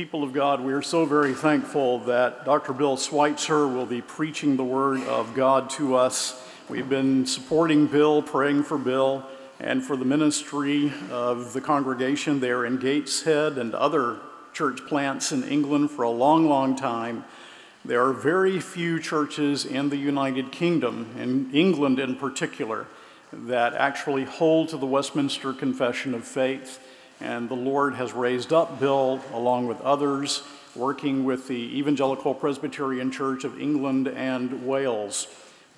People of God, we are so very thankful that Dr. Bill Schweitzer will be preaching the Word of God to us. We've been supporting Bill, praying for Bill, and for the ministry of the congregation there in Gateshead and other church plants in England for a long, long time. There are very few churches in the United Kingdom, in England in particular, that actually hold to the Westminster Confession of Faith. And the Lord has raised up Bill, along with others, working with the Evangelical Presbyterian Church of England and Wales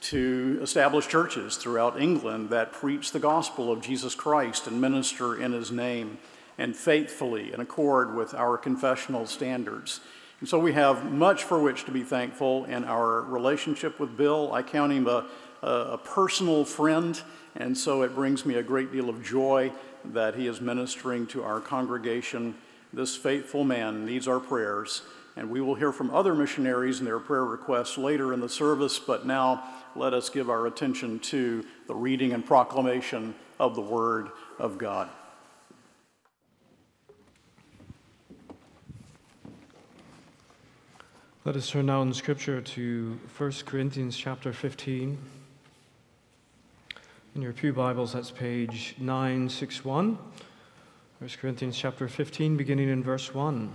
to establish churches throughout England that preach the gospel of Jesus Christ and minister in his name and faithfully in accord with our confessional standards. And so we have much for which to be thankful in our relationship with Bill. I count him a, a, personal friend, and so it brings me a great deal of joy that he is ministering to our congregation. This faithful man needs our prayers, and we will hear from other missionaries and their prayer requests later in the service, but now let us give our attention to the reading and proclamation of the Word of God. Let us turn now in Scripture to 1 Corinthians chapter 15. In your Pew Bibles, that's page 961. 1 Corinthians chapter 15, beginning in verse 1.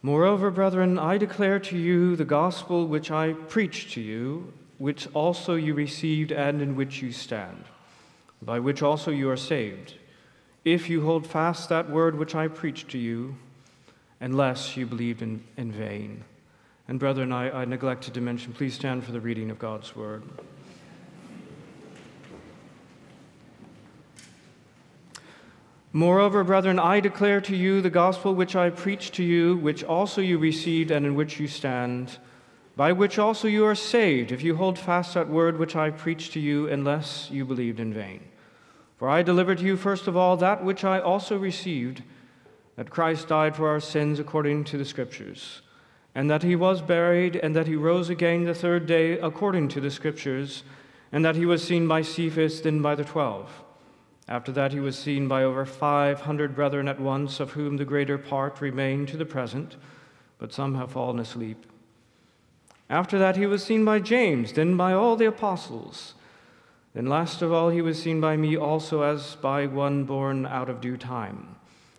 Moreover, brethren, I declare to you the gospel which I preached to you, which also you received and in which you stand, by which also you are saved, if you hold fast that word which I preached to you unless you believed in, in vain. And, brethren, I, I neglected to mention, please stand for the reading of God's word. Moreover, brethren, I declare to you the gospel which I preached to you, which also you received and in which you stand, by which also you are saved, if you hold fast that word which I preached to you, unless you believed in vain. For I delivered to you first of all that which I also received that Christ died for our sins according to the Scriptures, and that he was buried, and that he rose again the third day according to the Scriptures, and that he was seen by Cephas, then by the twelve. After that, he was seen by over five hundred brethren at once, of whom the greater part remain to the present, but some have fallen asleep. After that, he was seen by James, then by all the apostles. Then, last of all, he was seen by me also as by one born out of due time.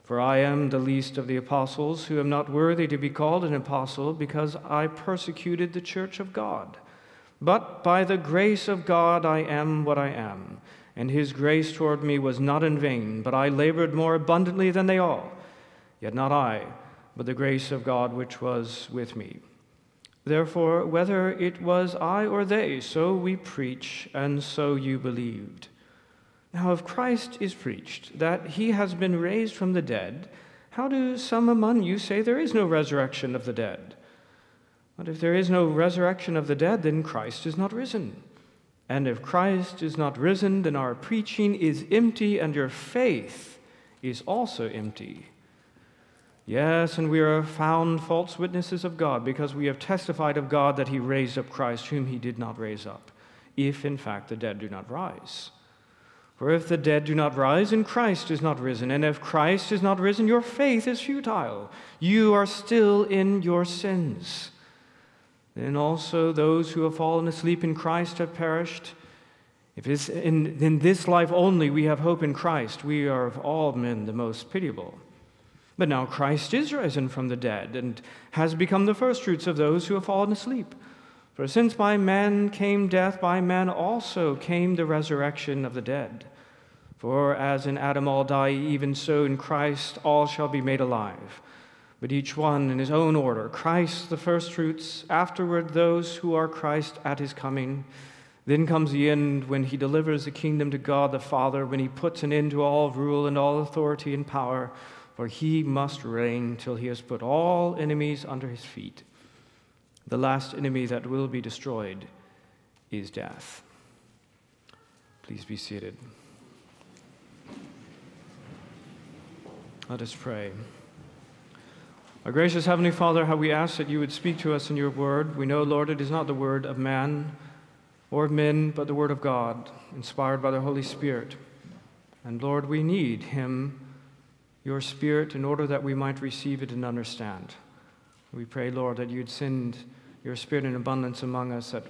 For I am the least of the apostles, who am not worthy to be called an apostle, because I persecuted the church of God. But by the grace of God I am what I am, and his grace toward me was not in vain, but I labored more abundantly than they all. Yet not I, but the grace of God which was with me. Therefore, whether it was I or they, so we preach, and so you believed. Now, if Christ is preached that he has been raised from the dead, how do some among you say there is no resurrection of the dead? But if there is no resurrection of the dead, then Christ is not risen. And if Christ is not risen, then our preaching is empty, and your faith is also empty. Yes, and we are found false witnesses of God because we have testified of God that he raised up Christ, whom he did not raise up, if in fact the dead do not rise. For if the dead do not rise, and Christ is not risen, and if Christ is not risen, your faith is futile. You are still in your sins. Then also those who have fallen asleep in Christ have perished. If it's in, in this life only we have hope in Christ, we are of all men the most pitiable. But now Christ is risen from the dead and has become the firstfruits of those who have fallen asleep. For since by man came death, by man also came the resurrection of the dead. For as in Adam all die, even so in Christ all shall be made alive. But each one in his own order Christ the firstfruits, afterward those who are Christ at his coming. Then comes the end when he delivers the kingdom to God the Father, when he puts an end to all rule and all authority and power, for he must reign till he has put all enemies under his feet. The last enemy that will be destroyed is death. Please be seated. Let us pray. Our gracious Heavenly Father, how we ask that you would speak to us in your word. We know, Lord, it is not the word of man or of men, but the word of God, inspired by the Holy Spirit. And Lord, we need him your Spirit in order that we might receive it and understand. We pray, Lord, that you'd send your Spirit in abundance among us, that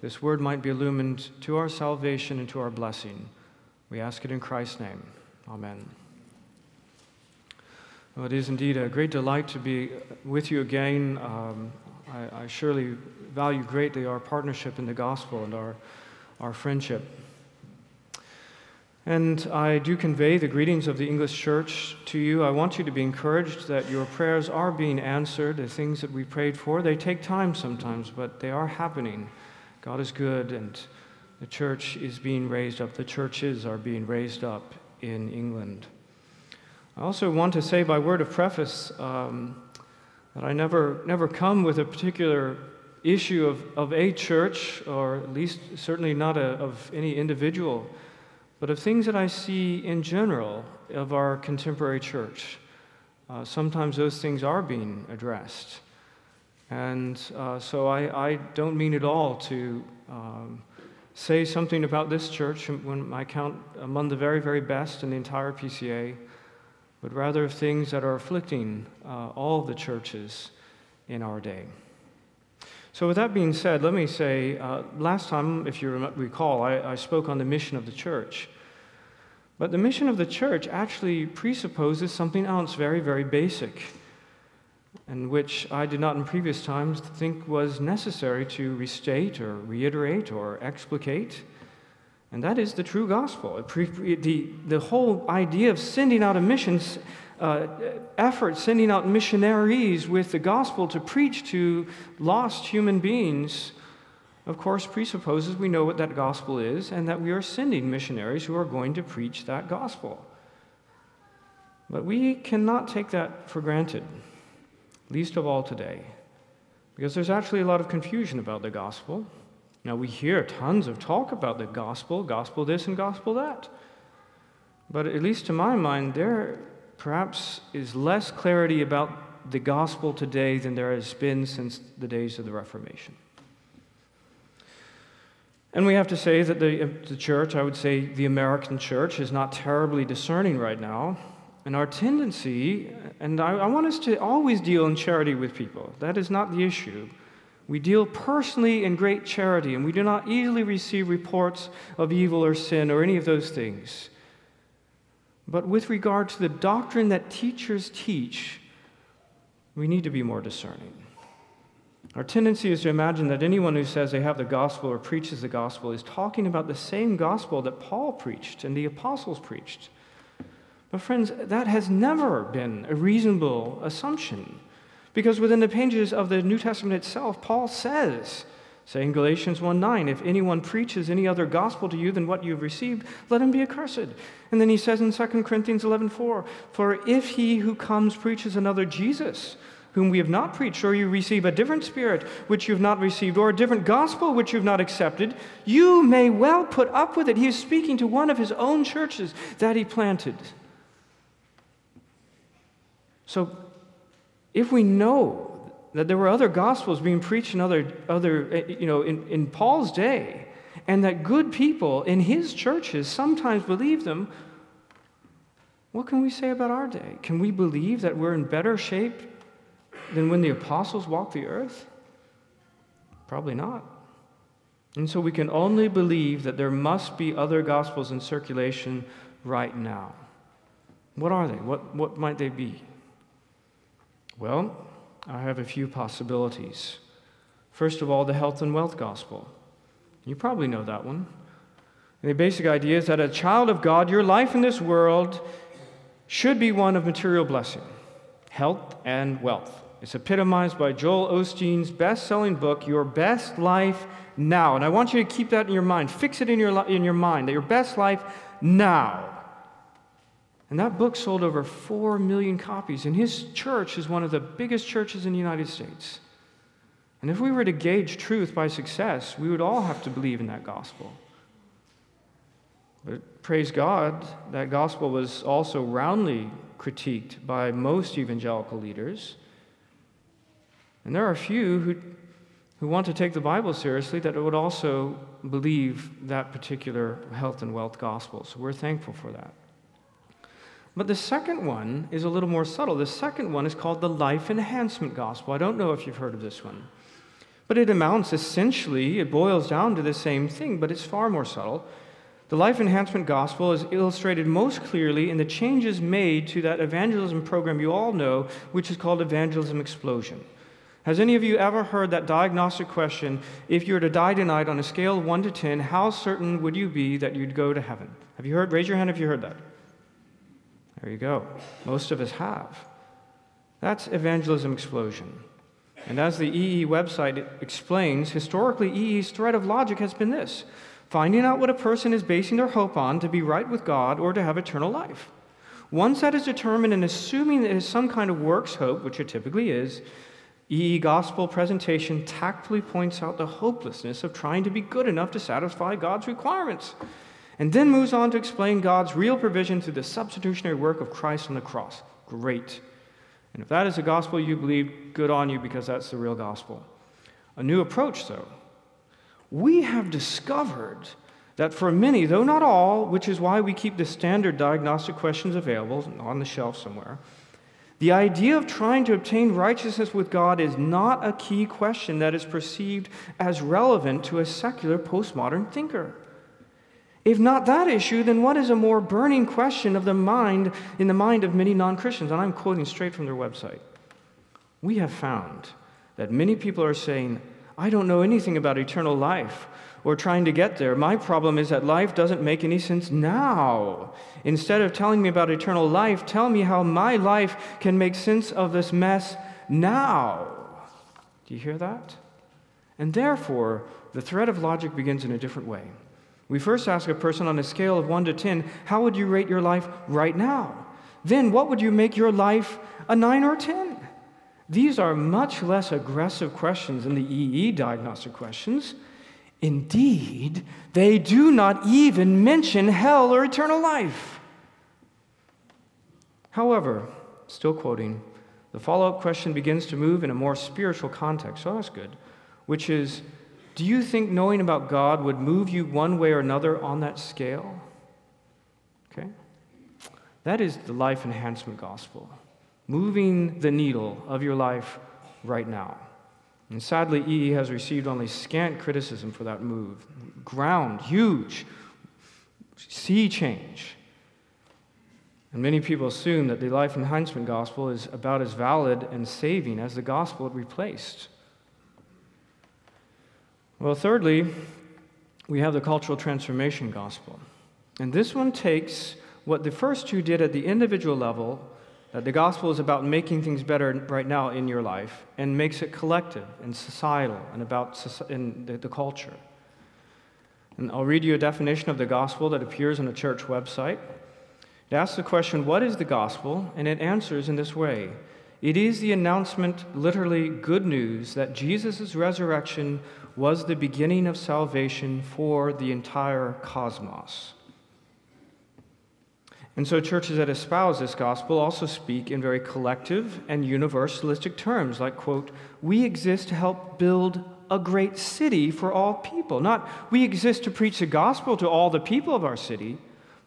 this word might be illumined to our salvation and to our blessing. We ask it in Christ's name. Amen. Well, it is indeed a great delight to be with you again. Um, I, I surely value greatly our partnership in the gospel and our, our friendship. And I do convey the greetings of the English church to you. I want you to be encouraged that your prayers are being answered. The things that we prayed for, they take time sometimes, but they are happening. God is good, and the church is being raised up. The churches are being raised up in England. I also want to say, by word of preface, um, that I never, never come with a particular issue of, of a church, or at least certainly not a, of any individual but of things that I see in general of our contemporary church. Uh, sometimes those things are being addressed. And uh, so I, I, don't mean at all to um, say something about this church when I count among the very, very best in the entire PCA, but rather of things that are afflicting uh, all the churches in our day. So, with that being said, let me say uh, last time, if you recall, I, I spoke on the mission of the church. But the mission of the church actually presupposes something else very, very basic, and which I did not in previous times think was necessary to restate or reiterate or explicate. And that is the true gospel. The, the whole idea of sending out a mission uh, effort, sending out missionaries with the gospel to preach to lost human beings, of course, presupposes we know what that gospel is and that we are sending missionaries who are going to preach that gospel. But we cannot take that for granted, least of all today, because there's actually a lot of confusion about the gospel. Now, we hear tons of talk about the gospel, gospel this and gospel that. But at least to my mind, there perhaps is less clarity about the gospel today than there has been since the days of the Reformation. And we have to say that the, uh, the church, I would say the American church, is not terribly discerning right now. And our tendency, and I, I want us to always deal in charity with people, that is not the issue. We deal personally in great charity, and we do not easily receive reports of evil or sin or any of those things. But with regard to the doctrine that teachers teach, we need to be more discerning. Our tendency is to imagine that anyone who says they have the gospel or preaches the gospel is talking about the same gospel that Paul preached and the apostles preached. But, friends, that has never been a reasonable assumption. Because within the pages of the New Testament itself, Paul says, Say in Galatians 1 9, if anyone preaches any other gospel to you than what you've received, let him be accursed. And then he says in 2 Corinthians 11 4, For if he who comes preaches another Jesus, whom we have not preached, or you receive a different spirit which you have not received, or a different gospel which you have not accepted, you may well put up with it. He is speaking to one of his own churches that he planted. So, if we know that there were other gospels being preached in other, other eh, you know, in, in Paul's day, and that good people in his churches sometimes believed them, what can we say about our day? Can we believe that we're in better shape than when the apostles walked the earth? Probably not. And so we can only believe that there must be other gospels in circulation right now. What are they? What, what might they be? Well, I have a few possibilities. First of all, the health and wealth gospel. You probably know that one. the basic idea is that a child of God, your life in this world should be one of material blessing, health, and wealth. It's epitomized by Joel Osteen's best selling book, Your Best Life Now. And I want you to keep that in your mind. Fix it in your, in your mind that your best life now and that book sold over 4 million copies. And his church is one of the biggest churches in the United States. And if we were to gauge truth by success, we would all have to believe in that gospel. But praise God, that gospel was also roundly critiqued by most evangelical leaders. And there are a few who, who want to take the Bible seriously that would also believe that particular health and wealth gospel. So we're thankful for that. But the second one is a little more subtle. The second one is called the life enhancement gospel. I don't know if you've heard of this one. But it amounts essentially, it boils down to the same thing, but it's far more subtle. The life enhancement gospel is illustrated most clearly in the changes made to that evangelism program you all know, which is called Evangelism Explosion. Has any of you ever heard that diagnostic question if you were to die tonight on a scale of 1 to 10, how certain would you be that you'd go to heaven? Have you heard? Raise your hand if you heard that. There you go. Most of us have. That's evangelism explosion. And as the EE website explains, historically, EE's thread of logic has been this finding out what a person is basing their hope on to be right with God or to have eternal life. Once that is determined, and assuming it is some kind of works hope, which it typically is, EE Gospel presentation tactfully points out the hopelessness of trying to be good enough to satisfy God's requirements, and then moves on to explain God's real provision through the substitutionary work of Christ on the cross. Great. And if that is the gospel you believe, good on you because that's the real gospel. A new approach, though. We have discovered that for many, though not all, which is why we keep the standard diagnostic questions available on the shelf somewhere, the idea of trying to obtain righteousness with God is not a key question that is perceived as relevant to a secular postmodern thinker. If not that issue, then what is a more burning question of the mind in the mind of many non Christians? And I'm quoting straight from their website. We have found that many people are saying, I don't know anything about eternal life or trying to get there. My problem is that life doesn't make any sense now. Instead of telling me about eternal life, tell me how my life can make sense of this mess now. Do you hear that? And therefore, the thread of logic begins in a different way. We first ask a person on a scale of 1 to 10, how would you rate your life right now? Then, what would you make your life a 9 or 10? These are much less aggressive questions than the EE diagnostic questions. Indeed, they do not even mention hell or eternal life. However, still quoting, the follow up question begins to move in a more spiritual context, so that's good, which is do you think knowing about God would move you one way or another on that scale? Okay? That is the life enhancement gospel, moving the needle of your life right now. And sadly, EE has received only scant criticism for that move. Ground, huge, sea change. And many people assume that the life enhancement gospel is about as valid and saving as the gospel it replaced. Well, thirdly, we have the cultural transformation gospel. And this one takes what the first two did at the individual level, that the gospel is about making things better right now in your life, and makes it collective and societal and about in the, the culture. And I'll read you a definition of the gospel that appears on a church website. It asks the question, What is the gospel? And it answers in this way It is the announcement, literally good news, that Jesus' resurrection was the beginning of salvation for the entire cosmos. And so, churches that espouse this gospel also speak in very collective and universalistic terms, like, quote, we exist to help build a great city for all people. Not we exist to preach the gospel to all the people of our city,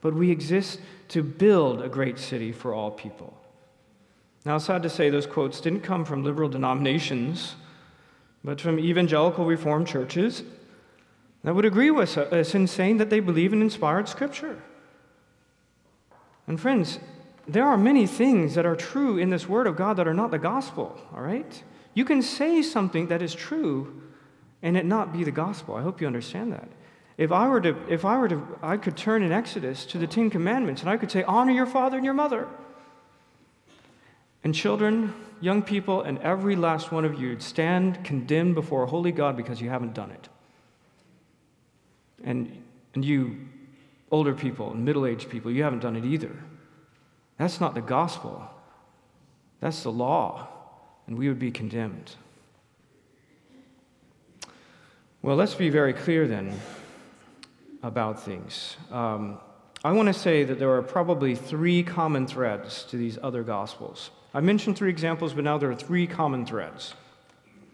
but we exist to build a great city for all people. Now, sad to say those quotes didn't come from liberal denominations but from evangelical Reformed churches that would agree with uh, us in saying that they believe in inspired Scripture. And friends, there are many things that are true in this Word of God that are not the gospel, all right? You can say something that is true and it not be the gospel. I hope you understand that. If I were to, if I were to, I could turn in Exodus to the Ten Commandments and I could say, honor your father and your mother. And children, young people, and every last one of you stand condemned before a holy God because you haven't done it. And, and you, older people and middle aged people, you haven't done it either. That's not the gospel, that's the law, and we would be condemned. Well, let's be very clear then about things. Um, I want to say that there are probably three common threads to these other gospels. I mentioned three examples, but now there are three common threads.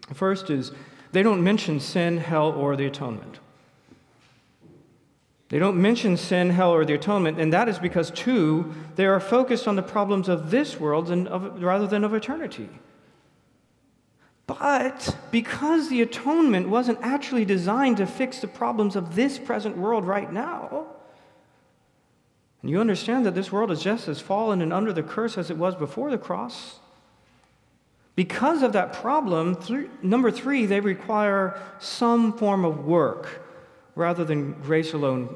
The first is they don't mention sin, hell, or the atonement. They don't mention sin, hell, or the atonement, and that is because, two, they are focused on the problems of this world and of, rather than of eternity. But because the atonement wasn't actually designed to fix the problems of this present world right now, and you understand that this world is just as fallen and under the curse as it was before the cross, because of that problem, number three, they require some form of work rather than grace alone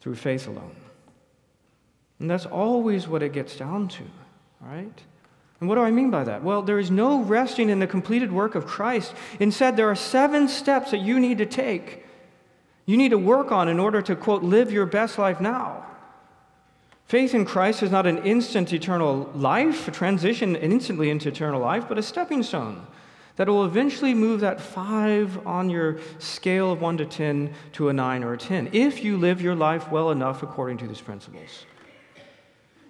through faith alone. And that's always what it gets down to, right? And what do I mean by that? Well, there is no resting in the completed work of Christ. Instead, there are seven steps that you need to take. You need to work on in order to, quote, live your best life now. Faith in Christ is not an instant eternal life, a transition instantly into eternal life, but a stepping stone that will eventually move that five on your scale of one to 10 to a nine or a 10, if you live your life well enough according to these principles.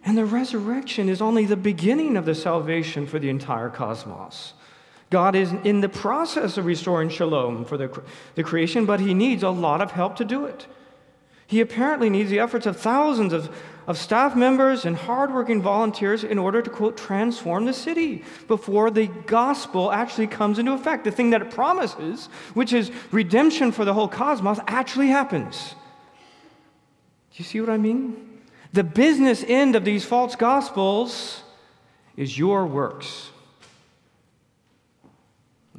And the resurrection is only the beginning of the salvation for the entire cosmos. God is in the process of restoring shalom for the, the creation, but he needs a lot of help to do it. He apparently needs the efforts of thousands of of staff members and hardworking volunteers in order to, quote, transform the city before the gospel actually comes into effect. The thing that it promises, which is redemption for the whole cosmos, actually happens. Do you see what I mean? The business end of these false gospels is your works.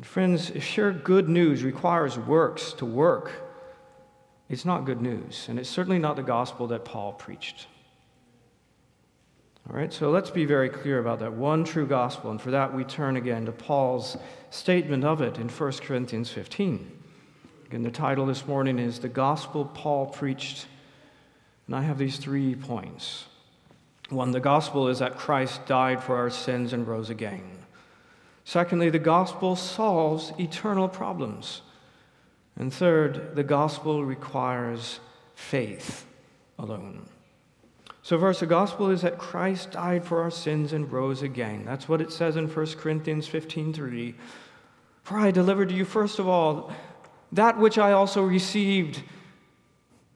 Friends, if sure good news requires works to work, it's not good news, and it's certainly not the gospel that Paul preached. All right, so let's be very clear about that one true gospel, and for that we turn again to Paul's statement of it in 1 Corinthians 15. Again, the title this morning is The Gospel Paul Preached, and I have these three points. One, the gospel is that Christ died for our sins and rose again. Secondly, the gospel solves eternal problems. And third, the gospel requires faith alone. So, first, the gospel is that Christ died for our sins and rose again. That's what it says in 1 Corinthians 15 3. For I delivered to you, first of all, that which I also received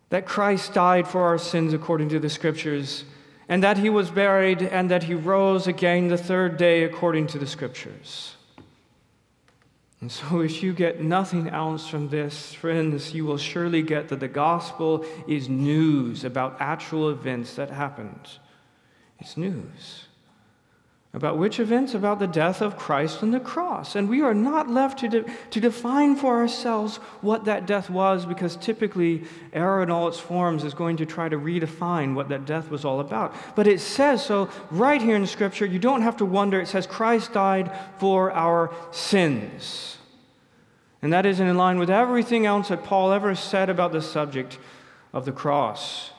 that Christ died for our sins according to the Scriptures, and that he was buried, and that he rose again the third day according to the Scriptures. And so, if you get nothing else from this, friends, you will surely get that the gospel is news about actual events that happened. It's news. About which events? About the death of Christ on the cross. And we are not left to, de- to define for ourselves what that death was, because typically error in all its forms is going to try to redefine what that death was all about. But it says so right here in Scripture. You don't have to wonder. It says Christ died for our sins. And that isn't in line with everything else that Paul ever said about the subject of the cross.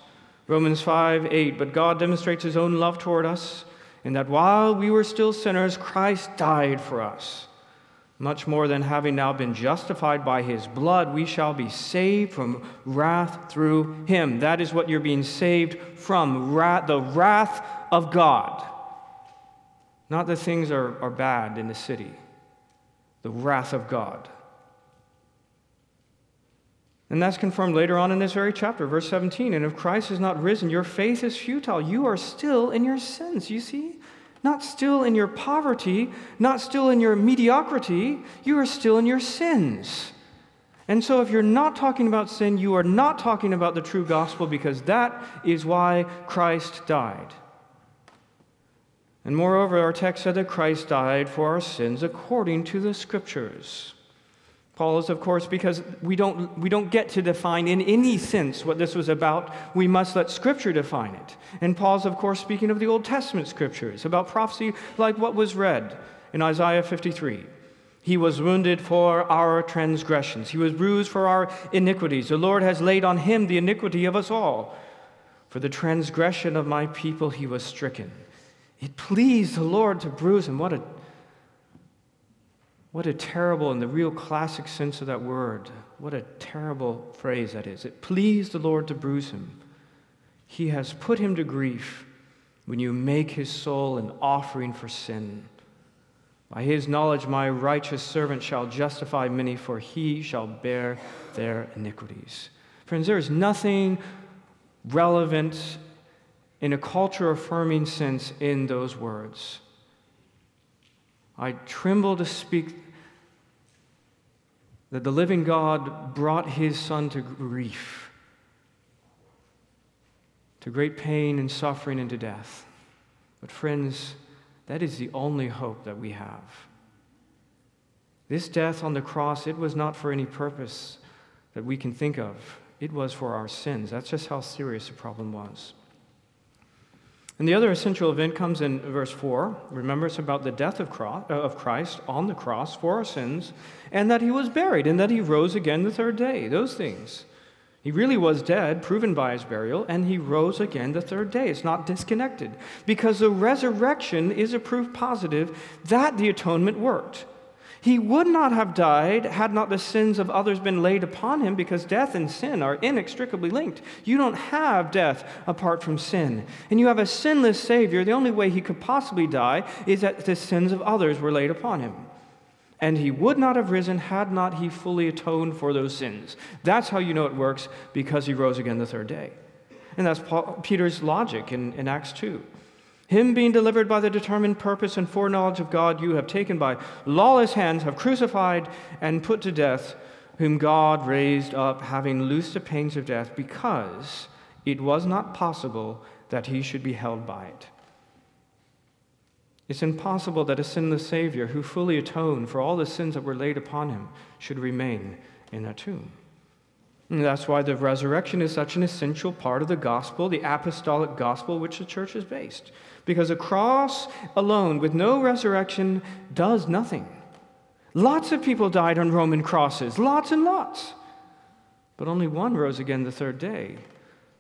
Romans 5 8, but God demonstrates his own love toward us in that while we were still sinners, Christ died for us. Much more than having now been justified by his blood, we shall be saved from wrath through him. That is what you're being saved from wrath, the wrath of God. Not that things are, are bad in the city, the wrath of God. And that's confirmed later on in this very chapter, verse 17. And if Christ has not risen, your faith is futile. You are still in your sins, you see? Not still in your poverty, not still in your mediocrity, you are still in your sins. And so, if you're not talking about sin, you are not talking about the true gospel because that is why Christ died. And moreover, our text said that Christ died for our sins according to the scriptures. Paul is, of course, because we don't, we don't get to define in any sense what this was about. We must let Scripture define it. And Paul's, of course, speaking of the Old Testament Scriptures, about prophecy like what was read in Isaiah 53. He was wounded for our transgressions, He was bruised for our iniquities. The Lord has laid on Him the iniquity of us all. For the transgression of my people, He was stricken. It pleased the Lord to bruise Him. What a what a terrible, in the real classic sense of that word, what a terrible phrase that is. It pleased the Lord to bruise him. He has put him to grief when you make his soul an offering for sin. By his knowledge, my righteous servant shall justify many, for he shall bear their iniquities. Friends, there is nothing relevant in a culture affirming sense in those words. I tremble to speak that the living God brought his son to grief, to great pain and suffering and to death. But, friends, that is the only hope that we have. This death on the cross, it was not for any purpose that we can think of. It was for our sins. That's just how serious the problem was. And the other essential event comes in verse 4. Remember, it's about the death of, cross, uh, of Christ on the cross for our sins, and that he was buried, and that he rose again the third day. Those things. He really was dead, proven by his burial, and he rose again the third day. It's not disconnected, because the resurrection is a proof positive that the atonement worked. He would not have died had not the sins of others been laid upon him, because death and sin are inextricably linked. You don't have death apart from sin. And you have a sinless Savior. The only way he could possibly die is that the sins of others were laid upon him. And he would not have risen had not he fully atoned for those sins. That's how you know it works, because he rose again the third day. And that's Paul, Peter's logic in, in Acts 2. Him being delivered by the determined purpose and foreknowledge of God, you have taken by lawless hands, have crucified and put to death, whom God raised up, having loosed the pains of death, because it was not possible that he should be held by it. It's impossible that a sinless Savior who fully atoned for all the sins that were laid upon him should remain in a tomb. And that's why the resurrection is such an essential part of the gospel, the apostolic gospel, which the church is based. Because a cross alone, with no resurrection, does nothing. Lots of people died on Roman crosses, lots and lots. But only one rose again the third day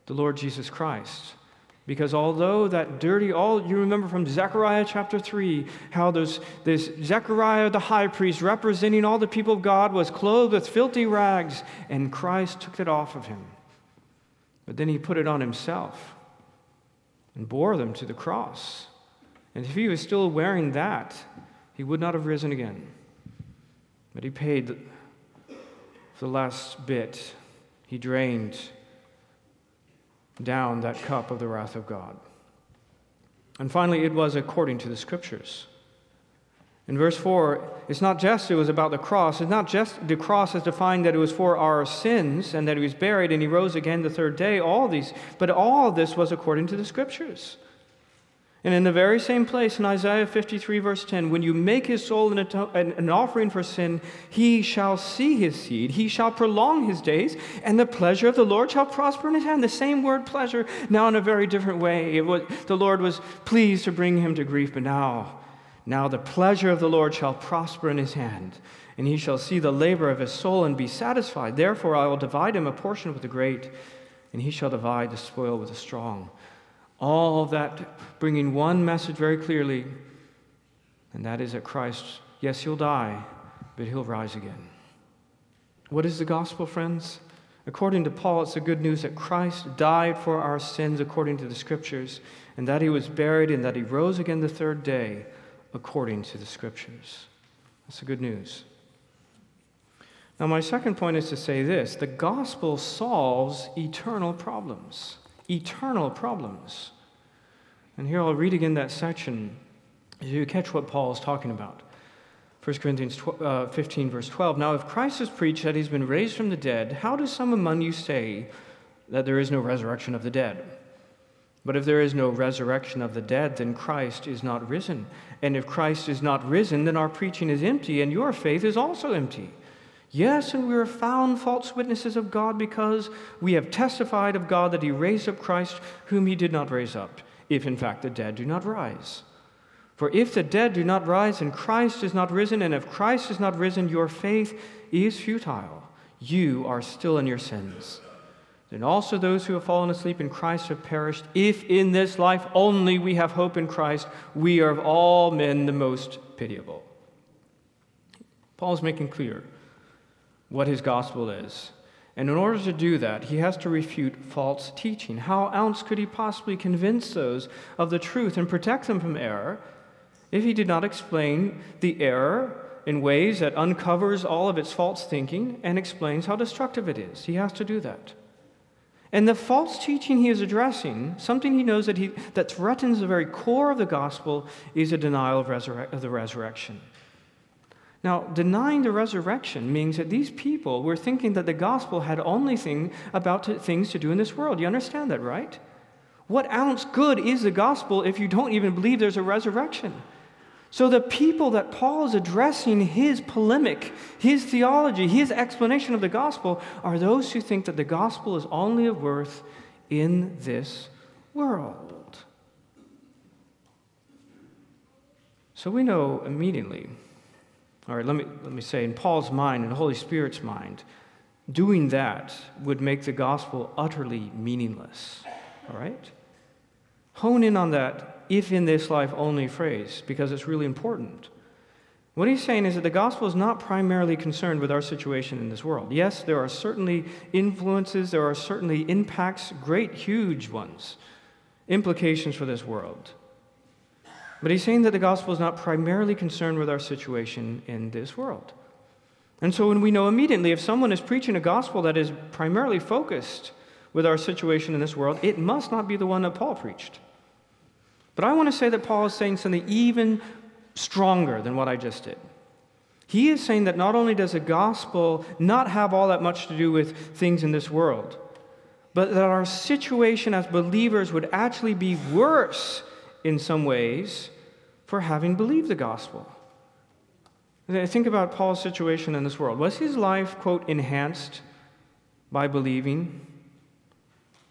the Lord Jesus Christ. Because although that dirty, all you remember from Zechariah chapter 3, how those, this Zechariah the high priest, representing all the people of God, was clothed with filthy rags, and Christ took it off of him. But then he put it on himself and bore them to the cross. And if he was still wearing that, he would not have risen again. But he paid the last bit. He drained down that cup of the wrath of God. And finally, it was according to the scriptures. In verse 4, it's not just it was about the cross. It's not just the cross as defined that it was for our sins and that he was buried and he rose again the third day, all these, but all this was according to the scriptures. And in the very same place in Isaiah 53, verse 10, when you make his soul an, an, offering for sin, he shall see his seed, he shall prolong his days, and the pleasure of the Lord shall prosper in his hand. The same word pleasure, now in a very different way. Was, the Lord was pleased to bring him to grief, but now, now the pleasure of the Lord shall prosper in his hand, and he shall see the labor of his soul and be satisfied. Therefore, I will divide him a portion with the great, and he shall divide the spoil with the strong. All of that bringing one message very clearly, and that is that Christ, yes, he'll die, but he'll rise again. What is the gospel, friends? According to Paul, it's the good news that Christ died for our sins according to the scriptures, and that he was buried, and that he rose again the third day according to the scriptures. That's the good news. Now, my second point is to say this the gospel solves eternal problems eternal problems. And here I'll read again that section so you catch what Paul is talking about. 1 Corinthians uh, 15, verse 12. Now, if Christ has preached that he's been raised from the dead, how does some among you say that there is no resurrection of the dead? But if there is no resurrection of the dead, then Christ is not risen. And if Christ is not risen, then our preaching is empty, and your faith is also empty. Yes, and we are found false witnesses of God because we have testified of God that He raised up Christ, whom He did not raise up, if in fact the dead do not rise. For if the dead do not rise, and Christ is not risen, and if Christ is not risen, your faith is futile. You are still in your sins. Then also those who have fallen asleep in Christ have perished. If in this life only we have hope in Christ, we are of all men the most pitiable. Paul is making clear what his gospel is. And in order to do that, he has to refute false teaching. How else could he possibly convince those of the truth and protect them from error if he did not explain the error in ways that uncovers all of its false thinking and explains how destructive it is? He has to do that. And the false teaching he is addressing, something he knows that, he, that threatens the very core of the gospel, is a denial of, resurre- of the resurrection. Now, denying the resurrection means that these people were thinking that the gospel had only thing about to, things to do in this world. You understand that, right? What ounce good is the gospel if you don't even believe there's a resurrection? So, the people that Paul is addressing his polemic, his theology, his explanation of the gospel are those who think that the gospel is only of worth in this world. So, we know immediately, all right, let me, let me say, in Paul's mind, in the Holy Spirit's mind, doing that would make the gospel utterly meaningless. All right? Hone in on that if in this life only phrase because it's really important. What he's saying is that the gospel is not primarily concerned with our situation in this world. Yes, there are certainly influences, there are certainly impacts, great, huge ones, implications for this world. But he's saying that the gospel is not primarily concerned with our situation in this world. And so when we know immediately if someone is preaching a gospel that is primarily focused with our situation in this world, it must not be the one that Paul preached. But I want to say that Paul is saying something even stronger than what I just did. He is saying that not only does the gospel not have all that much to do with things in this world, but that our situation as believers would actually be worse in some ways for having believed the gospel. Think about Paul's situation in this world. Was his life, quote, enhanced by believing?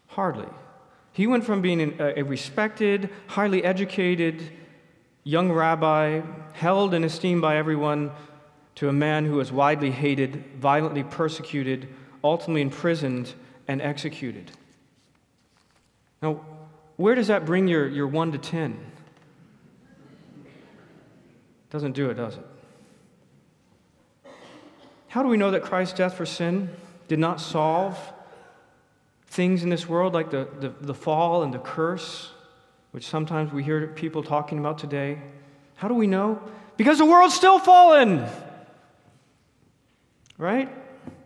Hardly. He went from being a respected, highly educated young rabbi, held and esteemed by everyone, to a man who was widely hated, violently persecuted, ultimately imprisoned, and executed. Now, where does that bring your, your 1 to 10? Doesn't do it, does it? How do we know that Christ's death for sin did not solve things in this world like the, the, the, fall and the curse, which sometimes we hear people talking about today. How do we know? Because the world's still fallen. Right?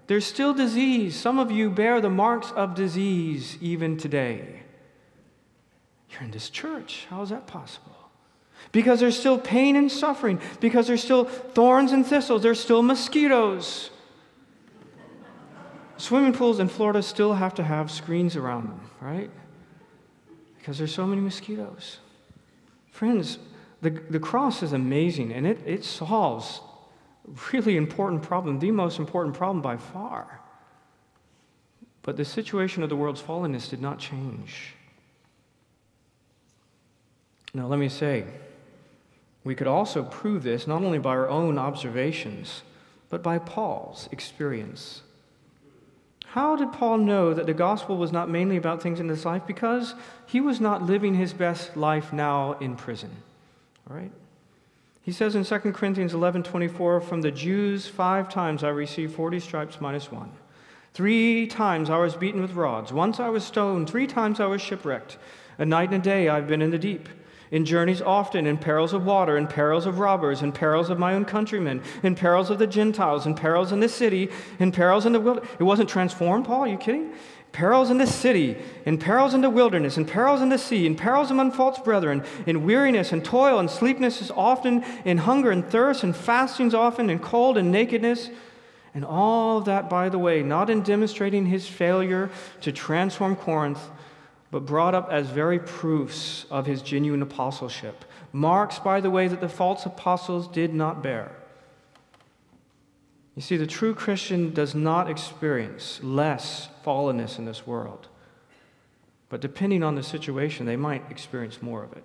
There's still disease. Some of you bear the marks of disease even today. You're in this church. How is that possible? Because there's still pain and suffering, because there's still thorns and thistles, there's still mosquitoes. Swimming pools in Florida still have to have screens around them, right? Because there's so many mosquitoes. Friends, the, the cross is amazing and it, it solves really important problem, the most important problem by far. But the situation of the world's fallenness did not change. Now, let me say, we could also prove this not only by our own observations, but by Paul's experience how did Paul know that the gospel was not mainly about things in this life? Because he was not living his best life now in prison. All right? He says in 2 Corinthians 11 24, From the Jews, five times I received 40 stripes minus one. Three times I was beaten with rods. Once I was stoned. Three times I was shipwrecked. A night and a day I've been in the deep in journeys often, in perils of water, in perils of robbers, in perils of my own countrymen, in perils of the Gentiles, in perils in the city, in perils in the wilderness. It wasn't transformed, Paul? Are you kidding? Perils in the city, in perils in the wilderness, in perils in the sea, in perils among false brethren, in weariness and toil and sleepiness often, in hunger and thirst, and fastings often, in cold and nakedness. And all that, by the way, not in demonstrating his failure to transform Corinth but brought up as very proofs of his genuine apostleship. Marks, by the way, that the false apostles did not bear. You see, the true Christian does not experience less fallenness in this world, but depending on the situation, they might experience more of it.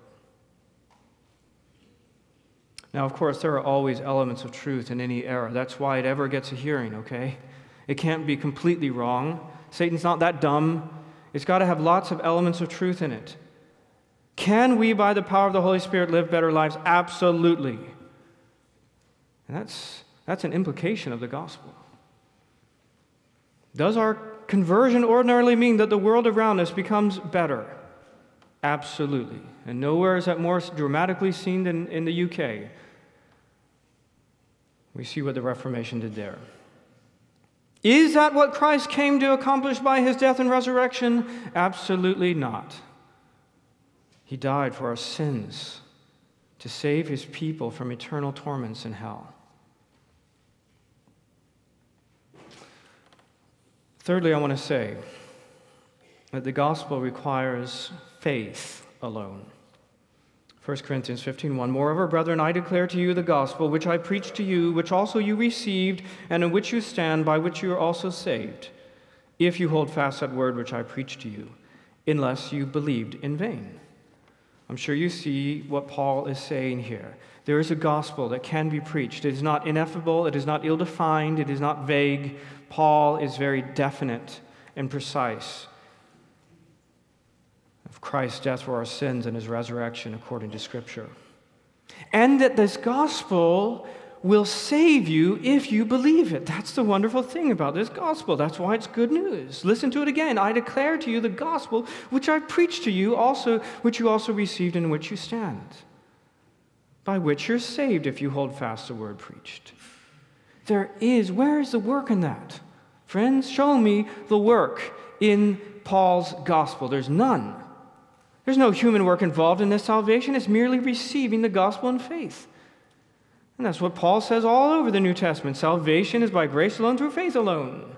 Now, of course, there are always elements of truth in any error. That's why it ever gets a hearing, okay? It can't be completely wrong. Satan's not that dumb it's got to have lots of elements of truth in it. Can we, by the power of the Holy Spirit, live better lives? Absolutely. And that's, that's an implication of the gospel. Does our conversion ordinarily mean that the world around us becomes better? Absolutely. And nowhere is that more dramatically seen than in the UK. We see what the Reformation did there. Is that what Christ came to accomplish by his death and resurrection? Absolutely not. He died for our sins to save his people from eternal torments in hell. Thirdly, I want to say that the gospel requires faith alone. 1 Corinthians 15:1 Moreover, brethren, I declare to you the gospel which I preached to you, which also you received, and in which you stand, by which you are also saved, if you hold fast that word which I preached to you, unless you believed in vain. I'm sure you see what Paul is saying here. There is a gospel that can be preached. It is not ineffable, it is not ill defined, it is not vague. Paul is very definite and precise. Christ's death for our sins and his resurrection according to Scripture. And that this gospel will save you if you believe it. That's the wonderful thing about this gospel. That's why it's good news. Listen to it again. I declare to you the gospel which I preached to you, also which you also received in which you stand, by which you're saved if you hold fast the word preached. There is, where is the work in that? Friends, show me the work in Paul's gospel. There's none. There's no human work involved in this salvation, it's merely receiving the gospel in faith. And that's what Paul says all over the New Testament. Salvation is by grace alone, through faith alone.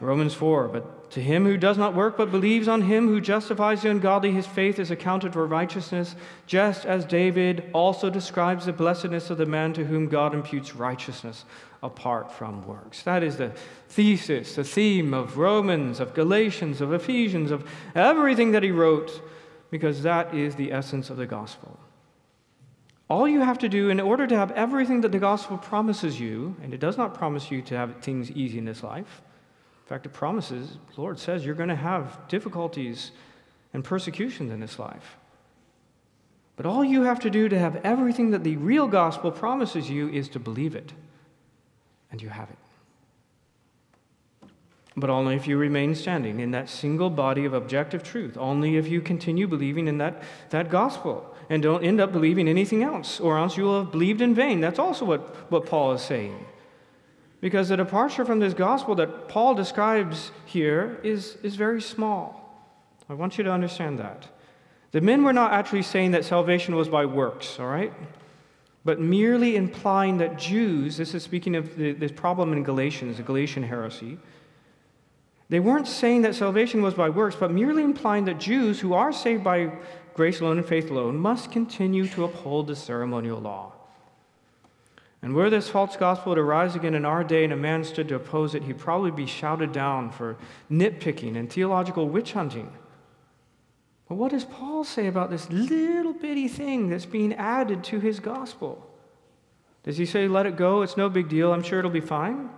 Romans 4 But to him who does not work, but believes on him who justifies the ungodly, his faith is accounted for righteousness, just as David also describes the blessedness of the man to whom God imputes righteousness apart from works. That is the thesis, the theme of Romans, of Galatians, of Ephesians, of everything that he wrote, because that is the essence of the gospel. All you have to do in order to have everything that the gospel promises you, and it does not promise you to have things easy in this life. In fact, it promises, the Lord says, you're going to have difficulties and persecutions in this life. But all you have to do to have everything that the real gospel promises you is to believe it and you have it. But only if you remain standing in that single body of objective truth, only if you continue believing in that, that gospel and don't end up believing anything else, or else you will have believed in vain. That's also what, what Paul is saying. Because the departure from this gospel that Paul describes here is, is very small. I want you to understand that. The men were not actually saying that salvation was by works, all right? But merely implying that Jews, this is speaking of the, this problem in Galatians, the Galatian heresy, they weren't saying that salvation was by works, but merely implying that Jews who are saved by grace alone and faith alone must continue to uphold the ceremonial law. And were this false gospel to rise again in our day and a man stood to oppose it, he'd probably be shouted down for nitpicking and theological witch hunting. What does Paul say about this little bitty thing that's being added to his gospel? Does he say, let it go? It's no big deal. I'm sure it'll be fine?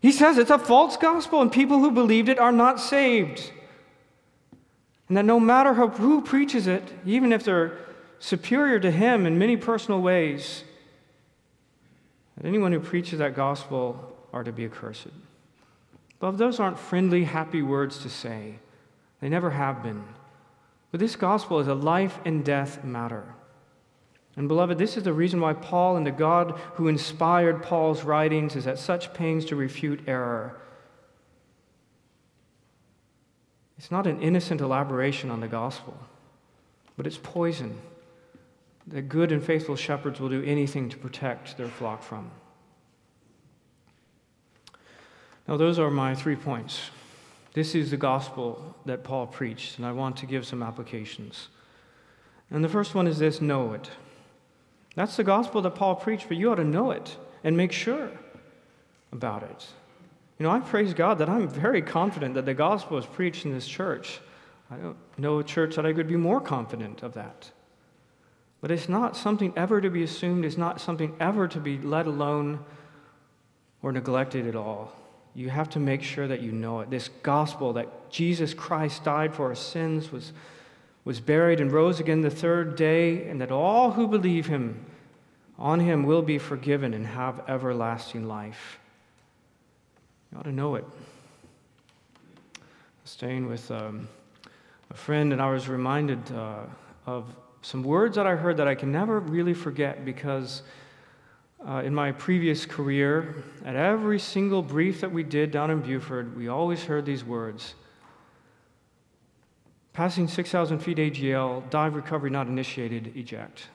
He says it's a false gospel, and people who believed it are not saved. And that no matter who preaches it, even if they're superior to him in many personal ways, that anyone who preaches that gospel are to be accursed. But those aren't friendly, happy words to say. They never have been. But this gospel is a life and death matter. And beloved, this is the reason why Paul and the God who inspired Paul's writings is at such pains to refute error. It's not an innocent elaboration on the gospel, but it's poison that good and faithful shepherds will do anything to protect their flock from. Now, those are my three points. This is the gospel that Paul preached, and I want to give some applications. And the first one is this know it. That's the gospel that Paul preached, but you ought to know it and make sure about it. You know, I praise God that I'm very confident that the gospel is preached in this church. I don't know a church that I could be more confident of that. But it's not something ever to be assumed, it's not something ever to be let alone or neglected at all you have to make sure that you know it. This gospel that Jesus Christ died for our sins, was, was buried, and rose again the third day, and that all who believe him, on him, will be forgiven and have everlasting life. You ought to know it. Staying with um, a friend, and I was reminded uh, of some words that I heard that I can never really forget because uh, in my previous career, at every single brief that we did down in Beaufort, we always heard these words Passing 6,000 feet AGL, dive recovery not initiated, eject.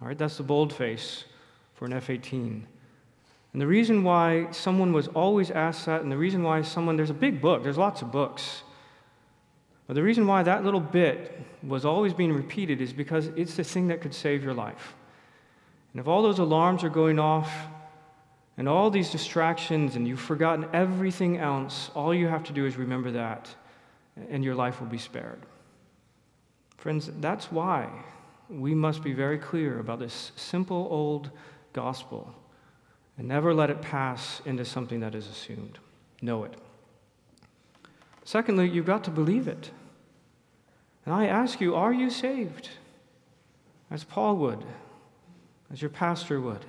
All right, that's the boldface for an F 18. And the reason why someone was always asked that, and the reason why someone, there's a big book, there's lots of books. But the reason why that little bit was always being repeated is because it's the thing that could save your life. And if all those alarms are going off and all these distractions and you've forgotten everything else, all you have to do is remember that and your life will be spared. Friends, that's why we must be very clear about this simple old gospel and never let it pass into something that is assumed. Know it. Secondly, you've got to believe it. And I ask you, are you saved? As Paul would, as your pastor would,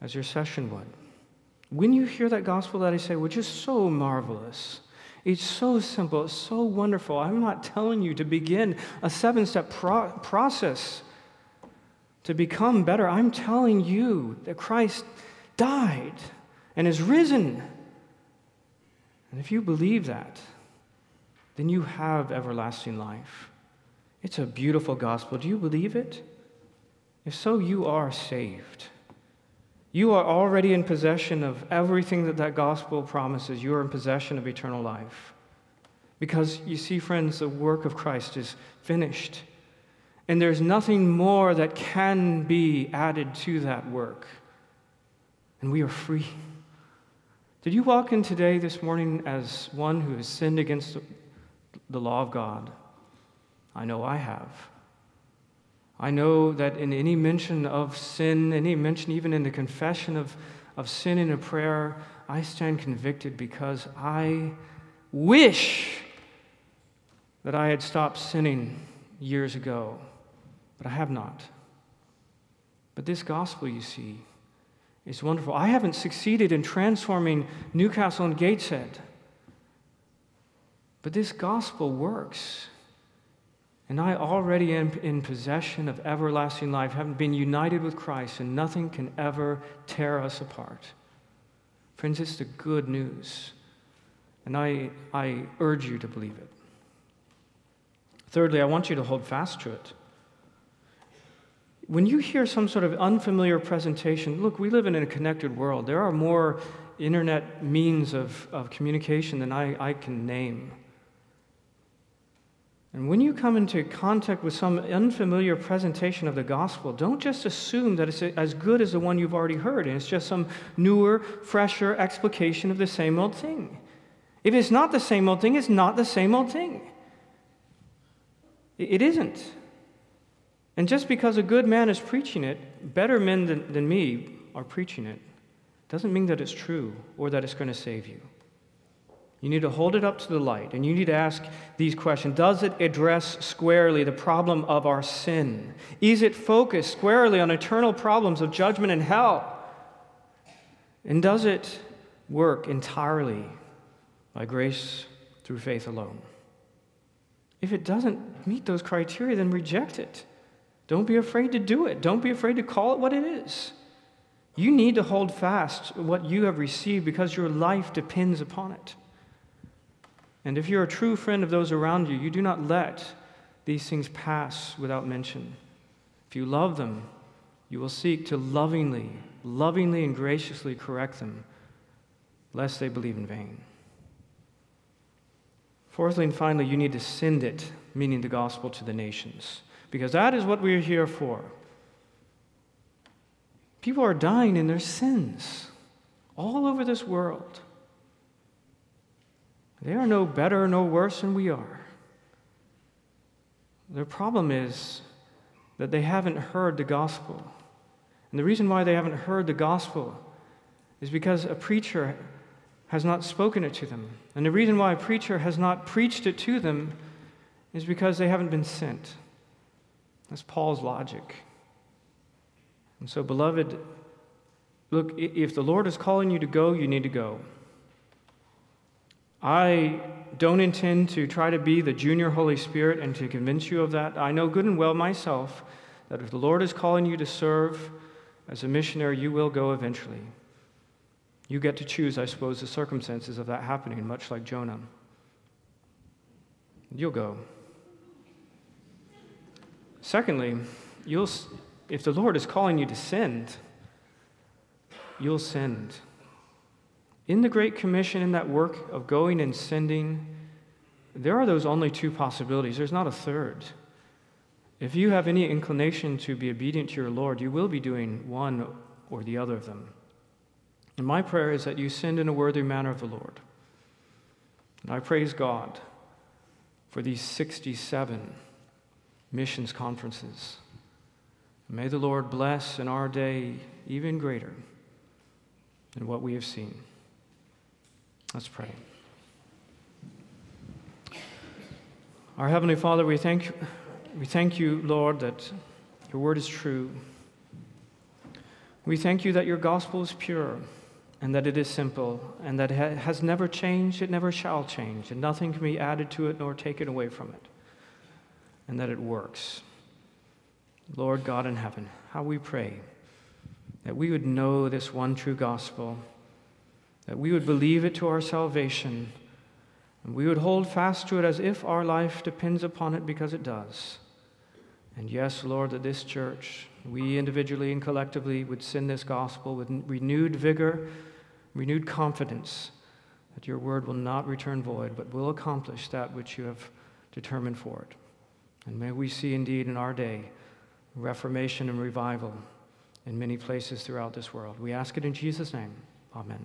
as your session would. When you hear that gospel that I say, which is so marvelous, it's so simple, it's so wonderful. I'm not telling you to begin a seven step pro- process to become better. I'm telling you that Christ died and is risen. And if you believe that, then you have everlasting life. It's a beautiful gospel. Do you believe it? If so, you are saved. You are already in possession of everything that that gospel promises. You are in possession of eternal life. Because you see, friends, the work of Christ is finished. And there's nothing more that can be added to that work. And we are free. Did you walk in today, this morning, as one who has sinned against the law of God? I know I have. I know that in any mention of sin, any mention even in the confession of, of sin in a prayer, I stand convicted because I wish that I had stopped sinning years ago, but I have not. But this gospel, you see, is wonderful. I haven't succeeded in transforming Newcastle and Gateshead, but this gospel works. And I already am in possession of everlasting life, having been united with Christ, and nothing can ever tear us apart. Friends, it's the good news. And I, I urge you to believe it. Thirdly, I want you to hold fast to it. When you hear some sort of unfamiliar presentation, look, we live in a connected world. There are more internet means of, of communication than I, I can name. And when you come into contact with some unfamiliar presentation of the gospel, don't just assume that it's as good as the one you've already heard and it's just some newer, fresher explication of the same old thing. If it's not the same old thing, it's not the same old thing. It isn't. And just because a good man is preaching it, better men than, than me are preaching it, doesn't mean that it's true or that it's going to save you. You need to hold it up to the light and you need to ask these questions Does it address squarely the problem of our sin? Is it focused squarely on eternal problems of judgment and hell? And does it work entirely by grace through faith alone? If it doesn't meet those criteria, then reject it. Don't be afraid to do it. Don't be afraid to call it what it is. You need to hold fast what you have received because your life depends upon it. And if you're a true friend of those around you, you do not let these things pass without mention. If you love them, you will seek to lovingly, lovingly and graciously correct them, lest they believe in vain. Fourthly and finally, you need to send it, meaning the gospel, to the nations, because that is what we are here for. People are dying in their sins all over this world. They are no better, no worse than we are. Their problem is that they haven't heard the gospel. And the reason why they haven't heard the gospel is because a preacher has not spoken it to them. And the reason why a preacher has not preached it to them is because they haven't been sent. That's Paul's logic. And so, beloved, look, if the Lord is calling you to go, you need to go. I don't intend to try to be the junior Holy Spirit and to convince you of that. I know good and well myself that if the Lord is calling you to serve As a missionary, you will go eventually. You get to choose, I suppose, the circumstances of that happening, much like Jonah. You'll go. Secondly, you'll, if the Lord is calling you to send, you'll send. In the Great Commission, in that work of going and sending, there are those only two possibilities. There's not a third. If you have any inclination to be obedient to your Lord, you will be doing one or the other of them. And my prayer is that you send in a worthy manner of the Lord. And I praise God for these 67 missions conferences. May the Lord bless in our day even greater than what we have seen. Let's pray. Our Heavenly Father, we thank, we thank you, Lord, that your word is true. We thank you that your gospel is pure and that it is simple and that it has never changed, it never shall change, and nothing can be added to it nor taken away from it, and that it works. Lord God in heaven, how we pray that we would know this one true gospel, that we would believe it to our salvation and we would hold fast to it as if our life depends upon it because it does. And yes, Lord, that this church, we individually and collectively, would send this gospel with renewed vigor, renewed confidence that your word will not return void, but will accomplish that which you have determined for it. And may we see indeed in our day reformation and revival in many places throughout this world. We ask it in Jesus' name. Amen.